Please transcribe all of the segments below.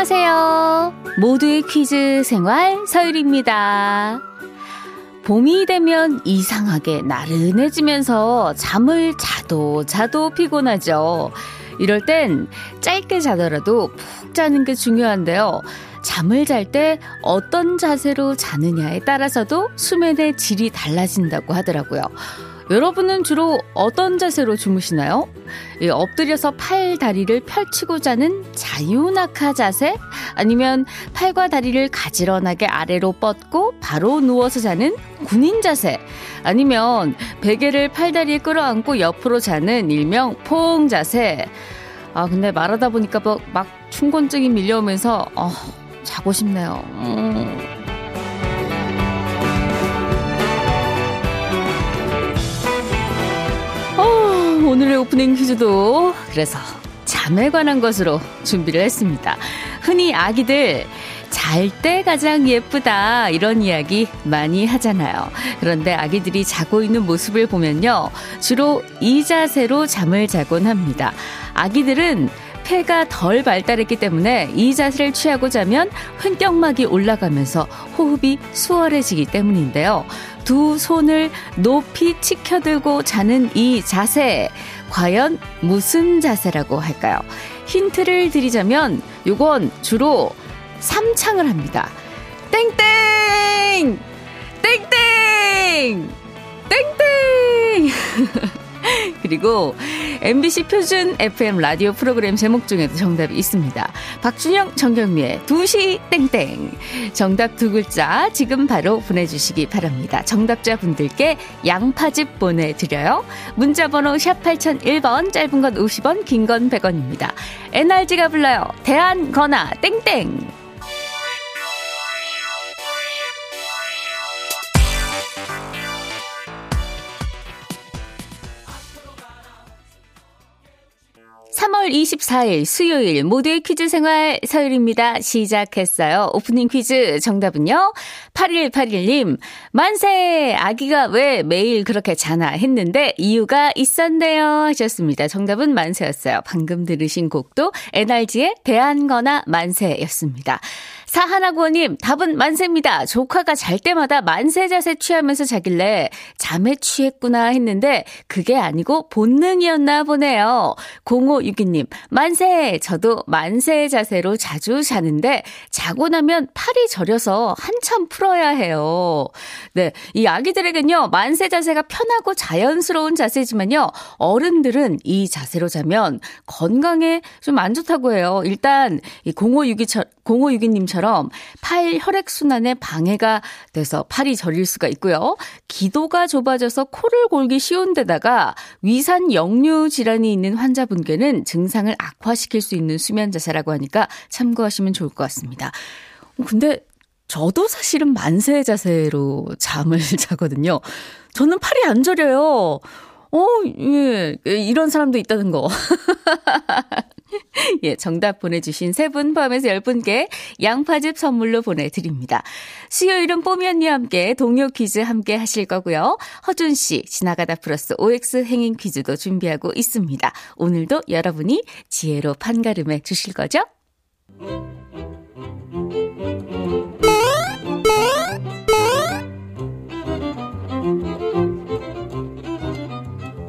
안녕하세요. 모두의 퀴즈 생활 서율입니다. 봄이 되면 이상하게 나른해지면서 잠을 자도 자도 피곤하죠. 이럴 땐 짧게 자더라도 푹 자는 게 중요한데요. 잠을 잘 때 어떤 자세로 자느냐에 따라서도 수면의 질이 달라진다고 하더라고요. 여러분은 주로 어떤 자세로 주무시나요? 엎드려서 팔, 다리를 펼치고 자는 자유낙하 자세? 아니면 팔과 다리를 가지런하게 아래로 뻗고 바로 누워서 자는 군인 자세? 아니면 베개를 팔다리에 끌어안고 옆으로 자는 일명 포옹 자세? 아, 근데 말하다 보니까 뭐막 충곤증이 밀려오면서, 어, 자고 싶네요. 음. 오늘의 오프닝 퀴즈도 그래서 잠에 관한 것으로 준비를 했습니다. 흔히 아기들 잘 때 가장 예쁘다 이런 이야기 많이 하잖아요. 그런데 아기들이 자고 있는 모습을 보면요. 주로 이 자세로 잠을 자곤 합니다. 아기들은 폐가 덜 발달했기 때문에 이 자세를 취하고 자면 횡격막이 올라가면서 호흡이 수월해지기 때문인데요. 두 손을 높이 치켜들고 자는 이 자세. 과연 무슨 자세라고 할까요? 힌트를 드리자면 요건 주로 삼창을 합니다. 땡땡! 땡땡! 땡땡! 그리고 MBC 표준 FM 라디오 프로그램 제목 중에도 정답이 있습니다. 박준영, 정경미의 2시 땡땡. 정답 두 글자 지금 바로 보내주시기 바랍니다. 정답자 분들께 양파즙 보내드려요. 문자번호 샵 8001번, 짧은 건 50원, 긴 건 100원입니다. NRG가 불러요. 대한 거나 땡땡. 3월 24일 수요일 모두의 퀴즈 생활 서율입니다. 시작했어요. 오프닝 퀴즈 정답은요. 8181님, 만세! 아기가 왜 매일 그렇게 자나 했는데 이유가 있었네요. 하셨습니다. 정답은 만세였어요. 방금 들으신 곡도 NRG의 대한거나 만세였습니다. 사하나고님, 답은 만세입니다. 조카가 잘 때마다 만세 자세 취하면서 자길래 잠에 취했구나 했는데 그게 아니고 본능이었나 보네요. 0562님, 만세! 저도 만세 자세로 자주 자는데 자고 나면 팔이 저려서 한참 풀어야 해요. 네. 이 아기들에겐요, 만세 자세가 편하고 자연스러운 자세지만요, 어른들은 이 자세로 자면 건강에 좀 안 좋다고 해요. 일단, 이 0562, 0562님처럼 것처럼 팔 혈액순환에 방해가 돼서 팔이 저릴 수가 있고요. 기도가 좁아져서 코를 골기 쉬운 데다가 위산 역류 질환이 있는 환자분께는 증상을 악화시킬 수 있는 수면 자세라고 하니까 참고하시면 좋을 것 같습니다. 근데 저도 사실은 만세 자세로 잠을 자거든요. 저는 팔이 안 저려요. 어, 예, 이런 사람도 있다는 거. 예, 정답 보내주신 세 분 포함해서 열 분께 양파즙 선물로 보내드립니다. 수요일은 뽀미 언니와 함께 동료 퀴즈 함께 하실 거고요. 허준 씨, 지나가다 플러스 OX 행인 퀴즈도 준비하고 있습니다. 오늘도 여러분이 지혜로 판가름해 주실 거죠?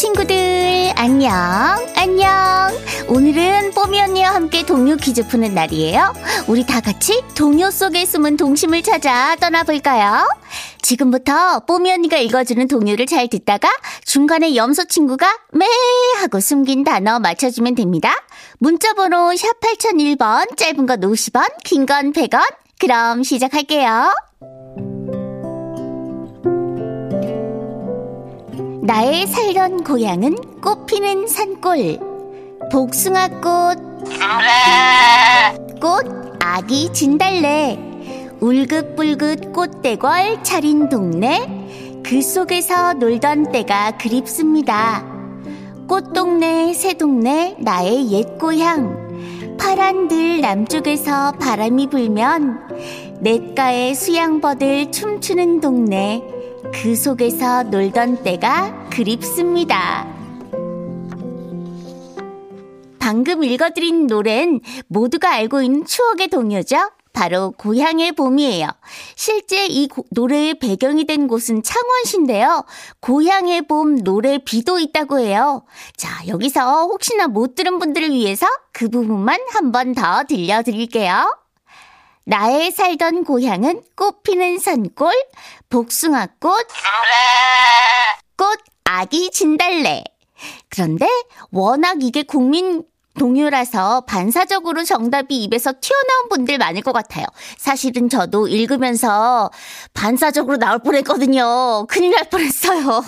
친구들 안녕. 안녕. 오늘은 뽀미 언니와 함께 동요 퀴즈 푸는 날이에요. 우리 다 같이 동요 속에 숨은 동심을 찾아 떠나볼까요? 지금부터 뽀미 언니가 읽어주는 동요를 잘 듣다가 중간에 염소 친구가 매 하고 숨긴 단어 맞춰주면 됩니다. 문자 번호 샵 8001번 짧은 건 50원 긴 건 100원. 그럼 시작할게요 나의 살던 고향은 꽃피는 산골. 복숭아꽃. 꽃 아기 진달래. 울긋불긋 꽃대궐 차린 동네. 그 속에서 놀던 때가 그립습니다. 꽃동네 새동네 나의 옛 고향. 파란 들 남쪽에서 바람이 불면 냇가에 수양버들 춤추는 동네 그 속에서 놀던 때가 그립습니다. 방금 읽어드린 노래는 모두가 알고 있는 추억의 동요죠. 바로 고향의 봄이에요. 실제 이 고, 노래의 배경이 된 곳은 창원시인데요. 고향의 봄 노래 비도 있다고 해요. 자, 여기서 혹시나 못 들은 분들을 위해서 그 부분만 한 번 더 들려드릴게요. 나의 살던 고향은 꽃피는 산골, 복숭아꽃, 꽃 아기 진달래. 그런데 워낙 이게 국민 동요라서 반사적으로 정답이 입에서 튀어나온 분들 많을 것 같아요. 사실은 저도 읽으면서 반사적으로 나올 뻔했거든요. 큰일 날 뻔했어요.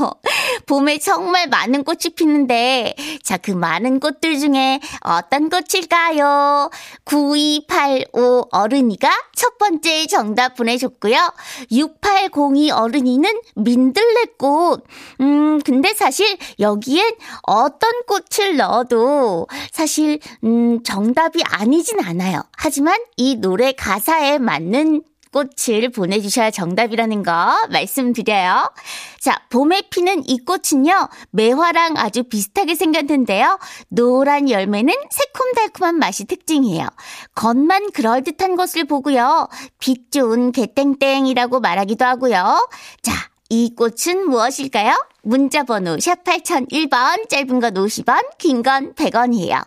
봄에 정말 많은 꽃이 피는데, 자, 그 많은 꽃들 중에 어떤 꽃일까요? 9285 어른이가 첫 번째 정답 보내줬고요. 6802 어른이는 민들레꽃. 음, 근데 사실 여기엔 어떤 꽃을 넣어도 사실, 음, 정답이 아니진 않아요. 하지만 이 노래 가사에 맞는 꽃을 보내주셔야 정답이라는 거 말씀드려요. 자, 봄에 피는 이 꽃은요, 매화랑 아주 비슷하게 생겼는데요. 노란 열매는 새콤달콤한 맛이 특징이에요. 겉만 그럴듯한 것을 보고요. 빛 좋은 개땡땡이라고 말하기도 하고요. 자, 이 꽃은 무엇일까요? 문자 번호 샵 8001번, 짧은 건 50원, 긴 건 100원이에요.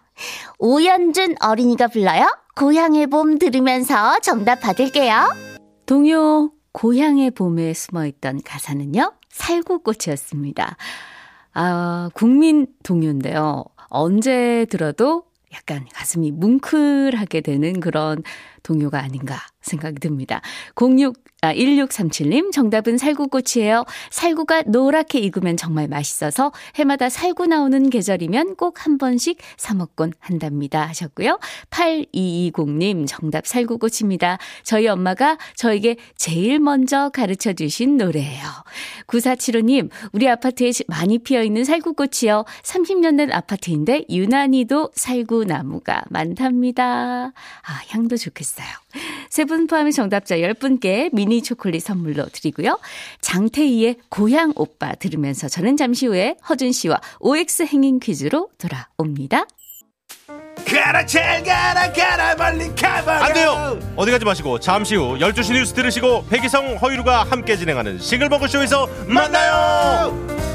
오연준 어린이가 불러요. 고향의 봄 들으면서 정답 받을게요. 동요 고향의 봄에 숨어 있던 가사는요. 살구꽃이었습니다. 아, 국민 동요인데요. 언제 들어도 약간 가슴이 뭉클하게 되는 그런 동요가 아닌가 생각이 듭니다. 06, 아, 1637님, 정답은 살구꽃이에요. 살구가 노랗게 익으면 정말 맛있어서 해마다 살구 나오는 계절이면 꼭 한 번씩 사먹곤 한답니다. 하셨고요. 8220님, 정답 살구꽃입니다. 저희 엄마가 저에게 제일 먼저 가르쳐 주신 노래예요. 9475님, 우리 아파트에 많이 피어 있는 살구꽃이요. 30년 된 아파트인데 유난히도 살구나무가 많답니다. 아, 향도 좋겠어요. 세 분 포함해 정답자 10분께 미니 초콜릿 선물로 드리고요. 장태희의 고향 오빠 들으면서 저는 잠시 후에 허준 씨와 OX 행인 퀴즈로 돌아옵니다. 가라 잘 가라 가라 멀리 가봐라 안 돼요. 어디 가지 마시고 잠시 후 12시 뉴스 들으시고 백이성 허유루가 함께 진행하는 싱글벙글 쇼에서 만나요.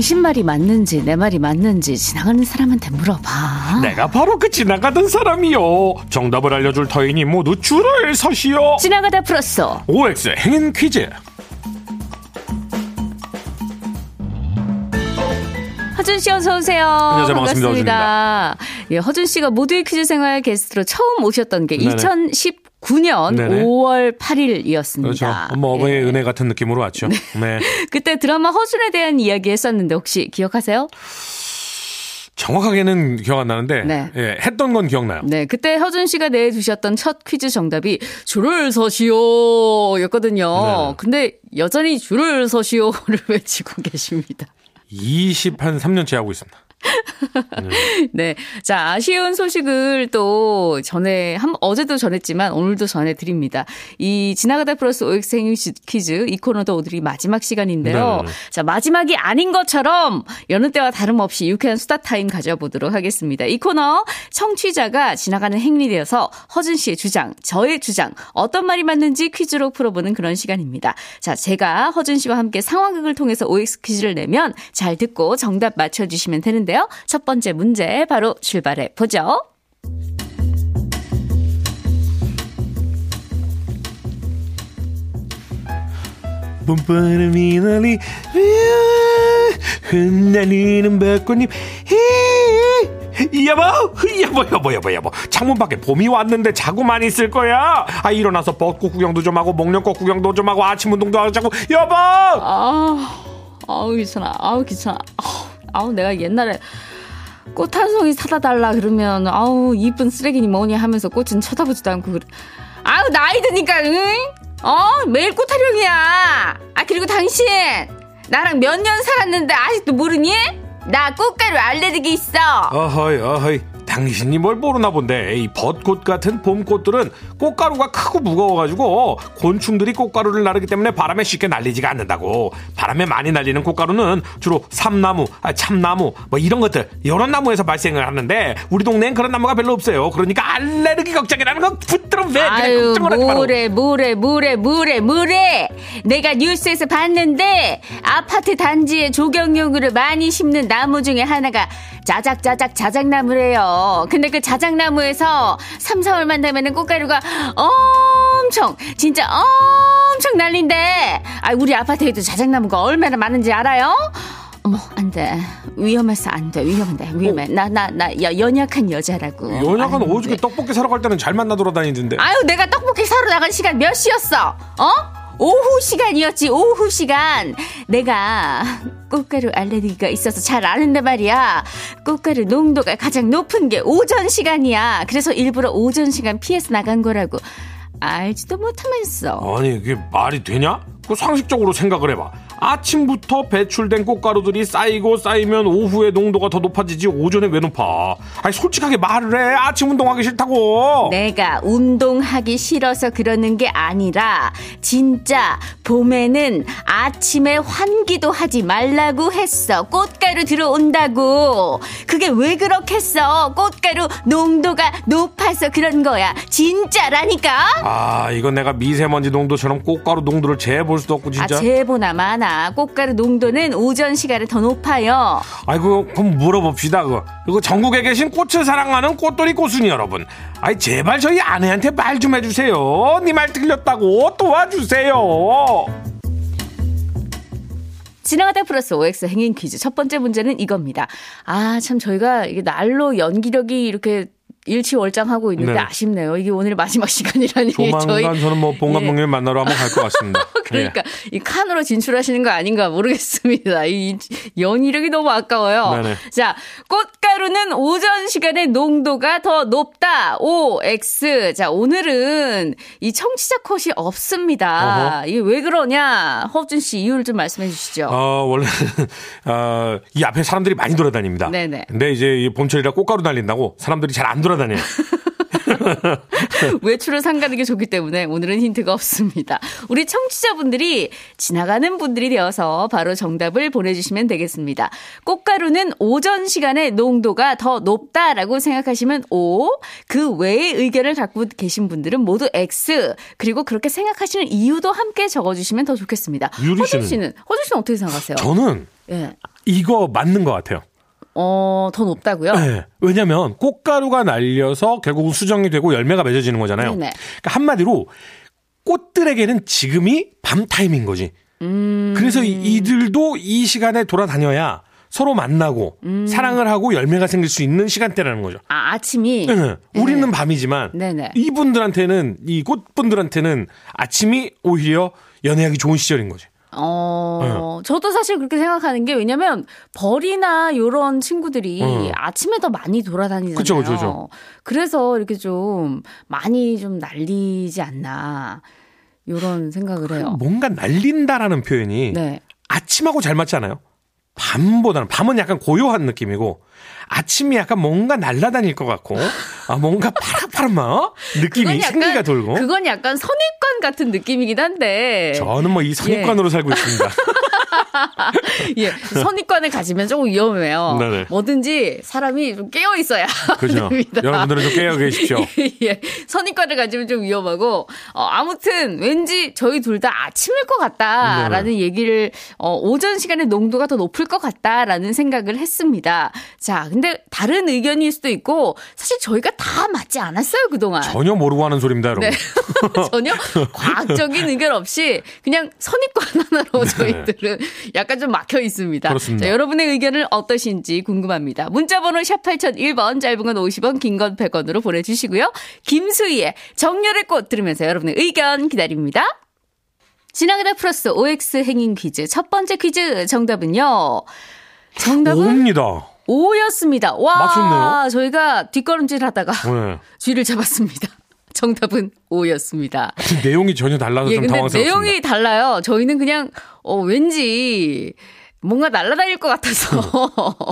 당신 말이 맞는지 내 말이 맞는지 지나가는 사람한테 물어봐. 내가 바로 그 지나가던 사람이요. 정답을 알려줄 터이니 모두 줄을 서시오. 지나가다 풀었어. OX 행인 퀴즈. 씨 어서 오세요. 안녕하세요. 반갑습니다. 반갑습니다. 예, 허준 씨가 모두의 퀴즈 생활 게스트로 처음 오셨던 게 네네. 2019년 네네. 5월 8일이었습니다. 그렇죠. 뭐 어머니의 은혜 같은 느낌으로 왔죠. 네. 그때 드라마 허준에 대한 이야기 했었는데 혹시 기억하세요? 정확하게는 기억 안 나는데 네. 예, 했던 건 기억나요. 네, 그때 허준 씨가 내주셨던 첫 퀴즈 정답이 줄을 서시오 였거든요. 네. 근데 여전히 줄을 서시오를 외치고 계십니다. 20 한 3년째 하고 있습니다. 네. 자, 아쉬운 소식을 또 전에, 한, 어제도 전했지만 오늘도 전해드립니다. 이 지나가다 플러스 OX 행인 퀴즈, 이 코너도 오늘이 마지막 시간인데요. 네네네. 자, 마지막이 아닌 것처럼 여느 때와 다름없이 유쾌한 수다 타임 가져보도록 하겠습니다. 이 코너 청취자가 지나가는 행인이 되어서 허준 씨의 주장, 저의 주장, 어떤 말이 맞는지 퀴즈로 풀어보는 그런 시간입니다. 자, 제가 허준 씨와 함께 상황극을 통해서 OX 퀴즈를 내면 잘 듣고 정답 맞춰주시면 되는데요. 텐데요. 첫 번째 문제 바로 출발해 보죠. 봄바람이 날리 흩날리는 벚꽃잎 여보 여보 여보 여보 여보 창문 밖에 봄이 왔는데 자고만 있을 거야 아 일어나서 벚꽃 구경도 좀 하고 목련꽃 구경도 좀 하고 아침 운동도 하자고 여보 아, 아우 귀찮아. 아우 귀찮아. 아우, 아우 내가 옛날에 꽃 한 송이 사다 달라 그러면 아우 이쁜 쓰레기니 뭐니 하면서 꽃은 쳐다보지도 않고 그래. 아우 나이 드니까 응? 어 매일 꽃 타령이야. 아 그리고 당신 나랑 몇 년 살았는데 아직도 모르니? 나 꽃가루 알레르기 있어. 어허이 어허이 당신이 뭘 모르나 본데 이 벚꽃 같은 봄꽃들은 꽃가루가 크고 무거워가지고 곤충들이 꽃가루를 나르기 때문에 바람에 쉽게 날리지가 않는다고. 바람에 많이 날리는 꽃가루는 주로 삼나무 아, 참나무 뭐 이런 것들 이런 나무에서 발생을 하는데 우리 동네엔 그런 나무가 별로 없어요. 그러니까 알레르기 걱정이라는 건 붙들어 왜 그래 아유 뭐래 뭐래 뭐래 뭐래 뭐래. 내가 뉴스에서 봤는데 아파트 단지에 조경용으로 많이 심는 나무 중에 하나가 자작자작 자작나무래요 근데 그 자작나무에서 3, 4월만 되면은 꽃가루가 엄청 진짜 엄청 날린대. 아 우리 아파트에도 자작나무가 얼마나 많은지 알아요? 어머 안 돼. 위험해서 안 돼. 위험해 위험해. 나 나나 연약한 여자라고. 연약한 아유, 오죽에 떡볶이 사러 갈 때는 잘 만나 돌아다니던데. 아유, 내가 떡볶이 사러 나간 시간 몇 시였어? 어? 오후 시간이었지, 오후 시간. 내가 꽃가루 알레르기가 있어서 잘 아는데 말이야. 꽃가루 농도가 가장 높은 게 오전 시간이야. 그래서 일부러 오전 시간 피해서 나간 거라고. 알지도 못하면서. 아니 이게 말이 되냐? 그 상식적으로 생각을 해봐. 아침부터 배출된 꽃가루들이 쌓이고 쌓이면 오후에 농도가 더 높아지지 오전에 왜 높아? 아니 솔직하게 말을 해. 아침 운동하기 싫다고. 내가 운동하기 싫어서 그러는 게 아니라 진짜 봄에는 아침에 환기도 하지 말라고 했어. 꽃가루 들어온다고. 그게 왜 그렇겠어? 꽃가루 농도가 높아서 그런 거야. 진짜라니까. 아 이건 내가 미세먼지 농도처럼 꽃가루 농도를 재볼 수도 없고 진짜. 아, 제보나 많아. 꽃가루 농도는 오전 시간에 더 높아요. 아이고 그럼 물어봅시다 그거. 그거 전국에 계신 꽃을 사랑하는 꽃돌이 꽃순이 여러분. 아이 제발 저희 아내한테 말 좀 해주세요. 네 말 틀렸다고 도와주세요. 지나가다 플러스 OX 행인 퀴즈. 첫 번째 문제는 이겁니다. 아, 참 저희가 이게 날로 연기력이 이렇게 일치월장하고 있는데 네. 아쉽네요. 이게 오늘 마지막 시간이라니. 조만간 저희 저는 뭐봉 예. 감독님 만나러 한번 갈 것 같습니다. 그러니까 이 칸으로 진출하시는 거 아닌가 모르겠습니다. 이 연이력이 너무 아까워요. 네네. 자, 꽃가루는 오전 시간에 농도가 더 높다. O X. 자, 오늘은 이 청취자 컷이 없습니다. 이게 왜 그러냐? 허준 씨 이유를 좀 말씀해 주시죠. 어, 원래, 어, 이 앞에 사람들이 많이 돌아다닙니다. 네네. 근데 이제 이 봄철이라 꽃가루 날린다고 사람들이 잘 안 돌아 다녀요. 외출을 삼가는 게 좋기 때문에 오늘은 힌트가 없습니다. 우리 청취자분들이 지나가는 분들이 되어서 바로 정답을 보내주시면 되겠습니다. 꽃가루는 오전 시간에 농도가 더 높다라고 생각하시면 O, 그 외의 의견을 갖고 계신 분들은 모두 X, 그리고 그렇게 생각하시는 이유도 함께 적어주시면 더 좋겠습니다. 허준 씨는? 씨는, 허준 씨는 어떻게 생각하세요? 저는 예. 이거 맞는 것 같아요. 어, 더 높다고요? 네. 왜냐면 꽃가루가 날려서 결국은 수정이 되고 열매가 맺어지는 거잖아요. 네네. 그러니까 한마디로 꽃들에게는 지금이 밤 타임인 거지. 음. 그래서 이- 이들도 이 시간에 돌아다녀야 서로 만나고 음. 사랑을 하고 열매가 생길 수 있는 시간대라는 거죠. 아, 아침이. 네. 우리는 밤이지만 네네. 이분들한테는 이 꽃분들한테는 아침이 오히려 연애하기 좋은 시절인 거지. 어, 저도 사실 그렇게 생각하는 게 왜냐면 벌이나 요런 친구들이 어. 아침에 더 많이 돌아다니잖아요. 그쵸, 그쵸, 그쵸. 그래서 이렇게 좀 많이 좀 날리지 않나 요런 생각을 해요. 뭔가 날린다라는 표현이 네. 아침하고 잘 맞지 않아요? 밤보다는 밤은 약간 고요한 느낌이고 아침이 약간 뭔가 날아다닐 것 같고 아 뭔가 파릇파릇한 어? 느낌이 생기가 돌고 그건 약간 선입관 같은 느낌이긴 한데. 저는 뭐 이 선입관으로 살고 있습니다. 예, 선입관을 가지면 조금 위험해요. 네네. 뭐든지 사람이 좀 깨어 있어야 그죠. 됩니다. 여러분들은 좀 깨어 계십시오. 예, 선입관을 가지면 좀 위험하고 어, 아무튼 왠지 저희 둘 다 아침일 것 같다라는 네. 얘기를 어, 오전 시간에 농도가 더 높을 것 같다라는 생각을 했습니다. 자, 근데 다른 의견일 수도 있고 사실 저희가 다 맞지 않았어요 그동안. 전혀 모르고 하는 소리입니다, 여러분. 네. 전혀 과학적인 의견 없이 그냥 선입관 하나로 저희들은 약간 좀 막혀 있습니다. 네. 그렇습니다. 자, 여러분의 의견은 어떠신지 궁금합니다. 문자번호 샵 8001번, 짧은 건 50원, 긴 건 100원으로 보내주시고요. 김수희의 정열의 꽃 들으면서 여러분의 의견 기다립니다. 지나가다 플러스 OX 행인 퀴즈. 첫 번째 퀴즈 정답은요. 정답은 옵니다. O였습니다. 와, 맞췄네요. 저희가 뒷걸음질 하다가 네. 쥐를 잡았습니다. 정답은 O였습니다. 내용이 전혀 달라서 예, 좀 당황스럽습니다. 내용이 달라요. 저희는 그냥 어 왠지 뭔가 날아다닐 것 같아서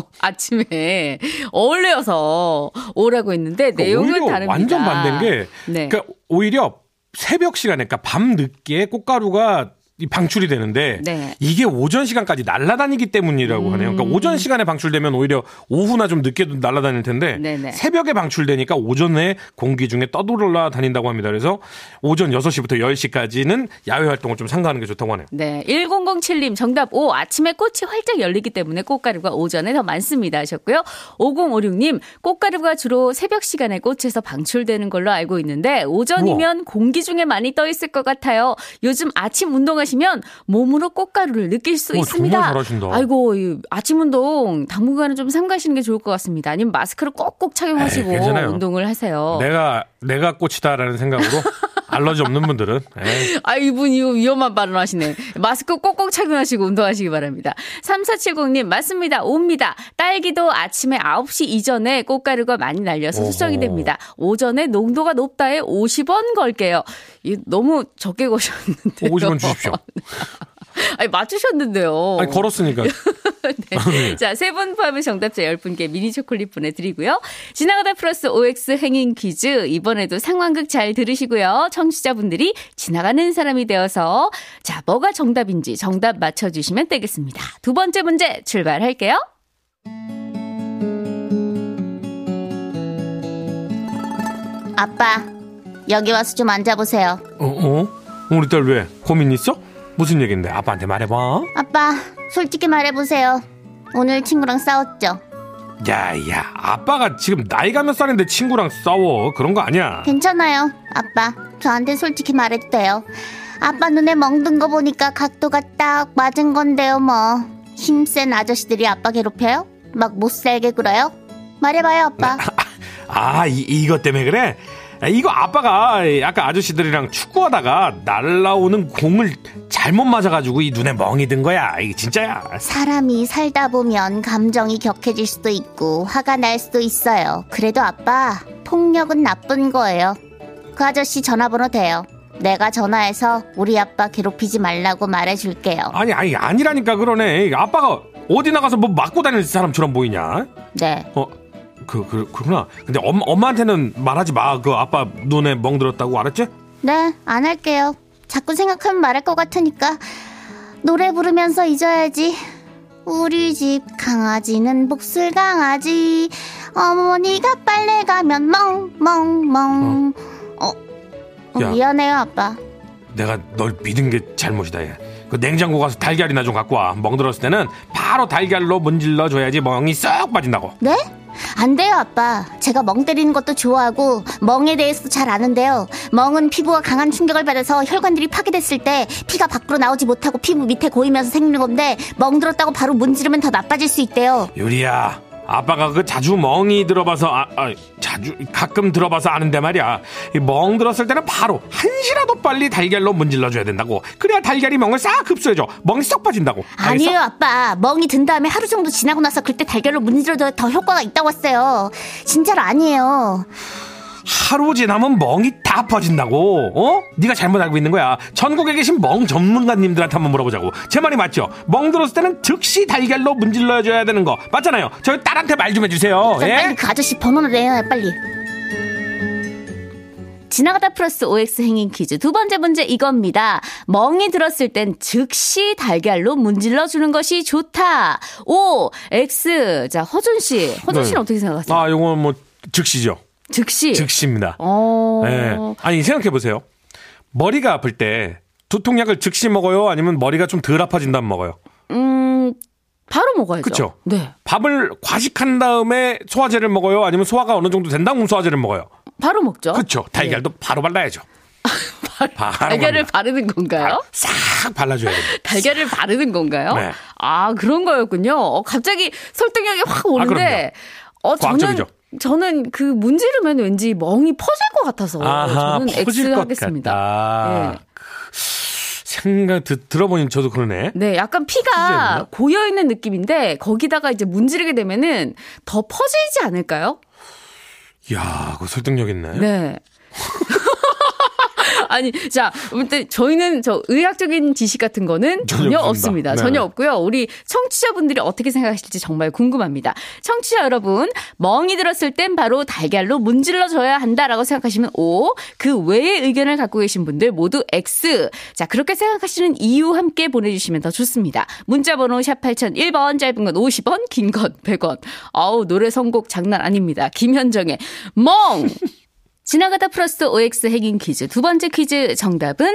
아침에 어울려서 오라고 했는데 내용은 그러니까 오히려 다릅니다. 완전 반대인 게 네. 그러니까 오히려 새벽 시간에 그러니까 밤 늦게 꽃가루가 이 방출이 되는데 네. 이게 오전 시간까지 날아다니기 때문이라고 하네요. 그러니까 오전 시간에 방출되면 오히려 오후나 좀 늦게도 날아다닐 텐데 네네. 새벽에 방출되니까 오전에 공기 중에 떠돌아 다닌다고 합니다. 그래서 오전 6시부터 10시까지는 야외 활동을 좀 삼가하는 게 좋다고 하네요. 네. 1007님 정답 O. 아침에 꽃이 활짝 열리기 때문에 꽃가루가 오전에 더 많습니다 하셨고요. 5056님 꽃가루가 주로 새벽 시간에 꽃에서 방출되는 걸로 알고 있는데 오전이면 공기 중에 많이 떠 있을 것 같아요. 요즘 아침 운동하 시면 몸으로 꽃가루를 느낄 수 우와, 있습니다. 정말 잘하신다. 아이고 이 아침 운동 당분간은 좀 삼가시는 게 좋을 것 같습니다. 아니면 마스크를 꼭꼭 착용하시고 에이. 운동을 하세요. 내가 내가 꽃이다라는 생각으로 알러지 없는 분들은 에이, 아, 이분 이거 위험한 발언 하시네. 마스크 꼭꼭 착용하시고 운동하시기 바랍니다. 3470님, 맞습니다. 옵니다. 딸기도 아침에 9시 이전에 꽃가루가 많이 날려서. 수정이 됩니다. 오전에 농도가 높다에 50원 걸게요. 이 너무 적게 거셨는데요. 50원 주십시오. 아니, 맞추셨는데요. 아니 걸었으니까 네. 자, 세 분 포함해 정답자 10분께 미니 초콜릿 보내드리고요. 지나가다 플러스 OX 행인 퀴즈. 이번에도 상황극 잘 들으시고요. 청취자분들이 지나가는 사람이 되어서 자, 뭐가 정답인지 정답 맞춰주시면 되겠습니다. 두 번째 문제 출발할게요. 아빠, 여기 와서 좀 앉아보세요. 어? 어? 우리 딸 왜? 고민 있어? 무슨 얘긴데? 아빠한테 말해봐. 아빠, 솔직히 말해보세요. 오늘 친구랑 싸웠죠? 야, 야, 아빠가 지금 나이가 몇 살인데 친구랑 싸워. 그런 거 아니야. 괜찮아요. 아빠, 저한테 솔직히 말해도 돼요. 아빠 눈에 멍든 거 보니까 각도가 딱 맞은 건데요, 뭐. 힘센 아저씨들이 아빠 괴롭혀요? 막 못살게 굴어요? 말해봐요, 아빠. 아, 이, 이것 때문에 그래? 아, 이거 아빠가 아까 아저씨들이랑 축구하다가 날라오는 공을 잘못 맞아가지고 이 눈에 멍이 든 거야. 이게 진짜야. 사람이 살다 보면 감정이 격해질 수도 있고 화가 날 수도 있어요. 그래도 아빠, 폭력은 나쁜 거예요. 그 아저씨 전화번호 돼요. 내가 전화해서 우리 아빠 괴롭히지 말라고 말해줄게요. 아니, 아니, 아니라니까 그러네. 아빠가 어디 나가서 뭐 맞고 다니는 사람처럼 보이냐? 네. 어, 그, 그, 그렇구나. 근데 엄, 엄마한테는 말하지 마. 그 아빠 눈에 멍들었다고 알았지? 네, 안 할게요. 자꾸 생각하면 말할 것 같으니까 노래 부르면서 잊어야지. 우리 집 강아지는 복슬 강아지. 어머니가 빨래 가면 멍멍멍. 어, 어, 야. 미안해요, 아빠. 내가 널 믿은 게 잘못이다, 얘. 그 냉장고 가서 달걀이나 좀 갖고 와. 멍들었을 때는 바로 달걀로 문질러 줘야지 멍이 쏙 빠진다고. 네? 안 돼요, 아빠. 제가 멍 때리는 것도 좋아하고 멍에 대해서도 잘 아는데요. 멍은 피부가 강한 충격을 받아서 혈관들이 파괴됐을 때 피가 밖으로 나오지 못하고 피부 밑에 고이면서 생기는 건데 멍 들었다고 바로 문지르면 더 나빠질 수 있대요. 유리야, 아빠가 그 자주 멍이 들어봐서, 아, 아, 자주, 가끔 들어봐서 아는데 말이야. 이멍 들었을 때는 바로 한시라도 빨리 달걀로 문질러 줘야 된다고. 그래야 달걀이 멍을 싹 흡수해줘. 멍이 쏙 빠진다고. 아니에요, 아빠. 멍이 든 다음에 하루 정도 지나고 나서 그때 달걀로 문지르도 더 효과가 있다고 했어요. 진짜로 아니에요. 하루 지나면 멍이 다 퍼진다고. 어? 네가 잘못 알고 있는 거야. 전국에 계신 멍 전문가님들한테 한번 물어보자고. 제 말이 맞죠? 멍 들었을 때는 즉시 달걀로 문질러 줘야 되는 거 맞잖아요. 저희 딸한테 말 좀 해주세요. 자, 예? 빨리 그 아저씨 번호나 내요, 빨리. 지나가다 플러스 OX 행인 퀴즈 두 번째 문제 이겁니다. 멍이 들었을 땐 즉시 달걀로 문질러 주는 것이 좋다. O, X. 자, 허준 씨. 허준 씨는 네. 어떻게 생각하세요? 아, 요건 뭐 즉시죠. 즉시. 즉시입니다. 어. 예. 아니 생각해 보세요. 머리가 아플 때 두통약을 즉시 먹어요? 아니면 머리가 좀 덜 아파진다면 먹어요? 음, 바로 먹어야죠. 그쵸? 네. 밥을 과식한 다음에 소화제를 먹어요? 아니면 소화가 어느 정도 된 다음 소화제를 먹어요? 바로 먹죠. 그렇죠. 달걀도 바로 발라야죠. 달걀을. 바르는 건가요? 싹 발라줘야 됩니다. 달걀을 바르는 건가요? 네. 아, 그런 거였군요. 어, 갑자기 설득력이 확 오는데, 어, 저는, 과학적이죠. 저는 그 문지르면 왠지 멍이 퍼질 것 같아서, 아하, 저는 X 것 하겠습니다. 네. 생각 듣, 들어보니 저도 그러네. 네, 약간 피가 고여 있는 느낌인데 거기다가 이제 문지르게 되면은 더 퍼지지 않을까요? 이야, 그 설득력 있네. 네. 아니, 자, 아무튼 저희는 저 의학적인 지식 같은 거는 전혀, 전혀 없습니다. 없습니다. 네. 전혀 없고요. 우리 청취자분들이 어떻게 생각하실지 정말 궁금합니다. 청취자 여러분, 멍이 들었을 땐 바로 달걀로 문질러 줘야 한다라고 생각하시면 O, 그 외의 의견을 갖고 계신 분들 모두 X. 자, 그렇게 생각하시는 이유 함께 보내주시면 더 좋습니다. 문자번호 샵 8001번, 짧은 건 50원, 긴 건 100원. 아우, 노래 선곡 장난 아닙니다. 김현정의 멍! 지나가다 플러스 OX 핵인 퀴즈. 두 번째 퀴즈 정답은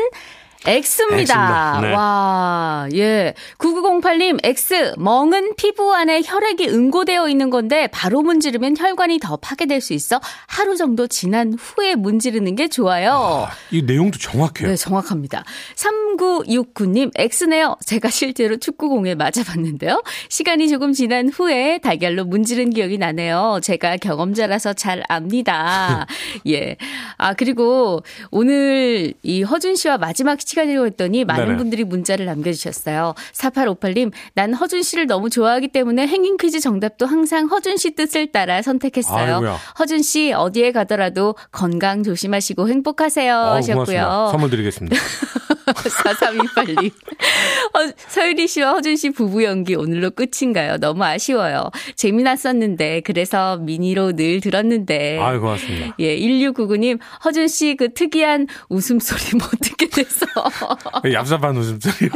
X입니다. 네. 와, 예. 9908님, X. 멍은 피부 안에 혈액이 응고되어 있는 건데, 바로 문지르면 혈관이 더 파괴될 수 있어 하루 정도 지난 후에 문지르는 게 좋아요. 이 내용도 정확해요. 네, 정확합니다. 3969님, X네요. 제가 실제로 축구공에 맞아봤는데요. 시간이 조금 지난 후에 달걀로 문지른 기억이 나네요. 제가 경험자라서 잘 압니다. 예. 아, 그리고 오늘 이 허준 씨와 마지막 시간이라고 했더니 많은 네네. 분들이 문자를 남겨주셨어요. 4858님, 난 허준 씨를 너무 좋아하기 때문에 행인 퀴즈 정답도 항상 허준 씨 뜻을 따라 선택했어요. 아이고야. 허준 씨 어디에 가더라도 건강 조심하시고 행복하세요 어, 하셨고요. 고맙습니다. 선물 드리겠습니다. 4328님. 어, 서유리 씨와 허준 씨 부부 연기 오늘로 끝인가요? 너무 아쉬워요. 재미났었는데, 그래서 미니로 늘 들었는데. 아유, 고맙습니다. 예, 1699님, 허준 씨 그 특이한 웃음소리 못 듣게 돼서 얍삽한 웃음소리요.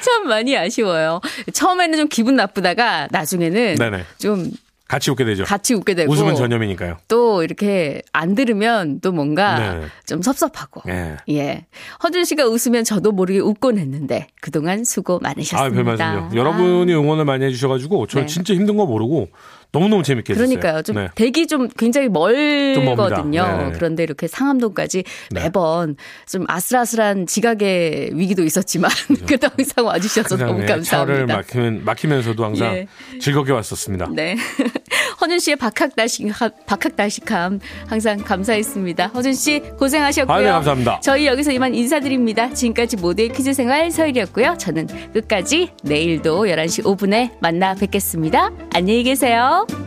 참 많이 아쉬워요. 처음에는 좀 기분 나쁘다가 나중에는 네네. 좀 같이 웃게 되죠. 같이 웃게 되고 웃음은 전염이니까요. 또 이렇게 안 들으면 또 뭔가 네. 좀 섭섭하고 예. 예. 허준 씨가 웃으면 저도 모르게 웃곤 했는데 그동안 수고 많으셨습니다. 아, 별 말씀요. 여러분이 응원을 많이 해주셔가지고 저는 네. 진짜 힘든 거 모르고 너무너무 재밌게. 그러니까요. 좀 네. 대기 좀 굉장히 멀거든요. 멉니다. 네. 그런데 이렇게 상암동까지 네. 매번 좀 아슬아슬한 지각의 위기도 있었지만 그래도 항상 와주셔서 너무 예, 차를 감사합니다. 막히면, 막히면서도 항상 예. 즐겁게 왔었습니다. 네. 허준 씨의 박학다식함, 박학다식함 항상 감사했습니다. 허준 씨 고생하셨고요. 아, 네, 감사합니다. 저희 여기서 이만 인사드립니다. 지금까지 모두의 퀴즈 생활 서일이었고요. 저는 끝까지 내일도 11시 5분에 만나 뵙겠습니다. 안녕히 계세 만나요.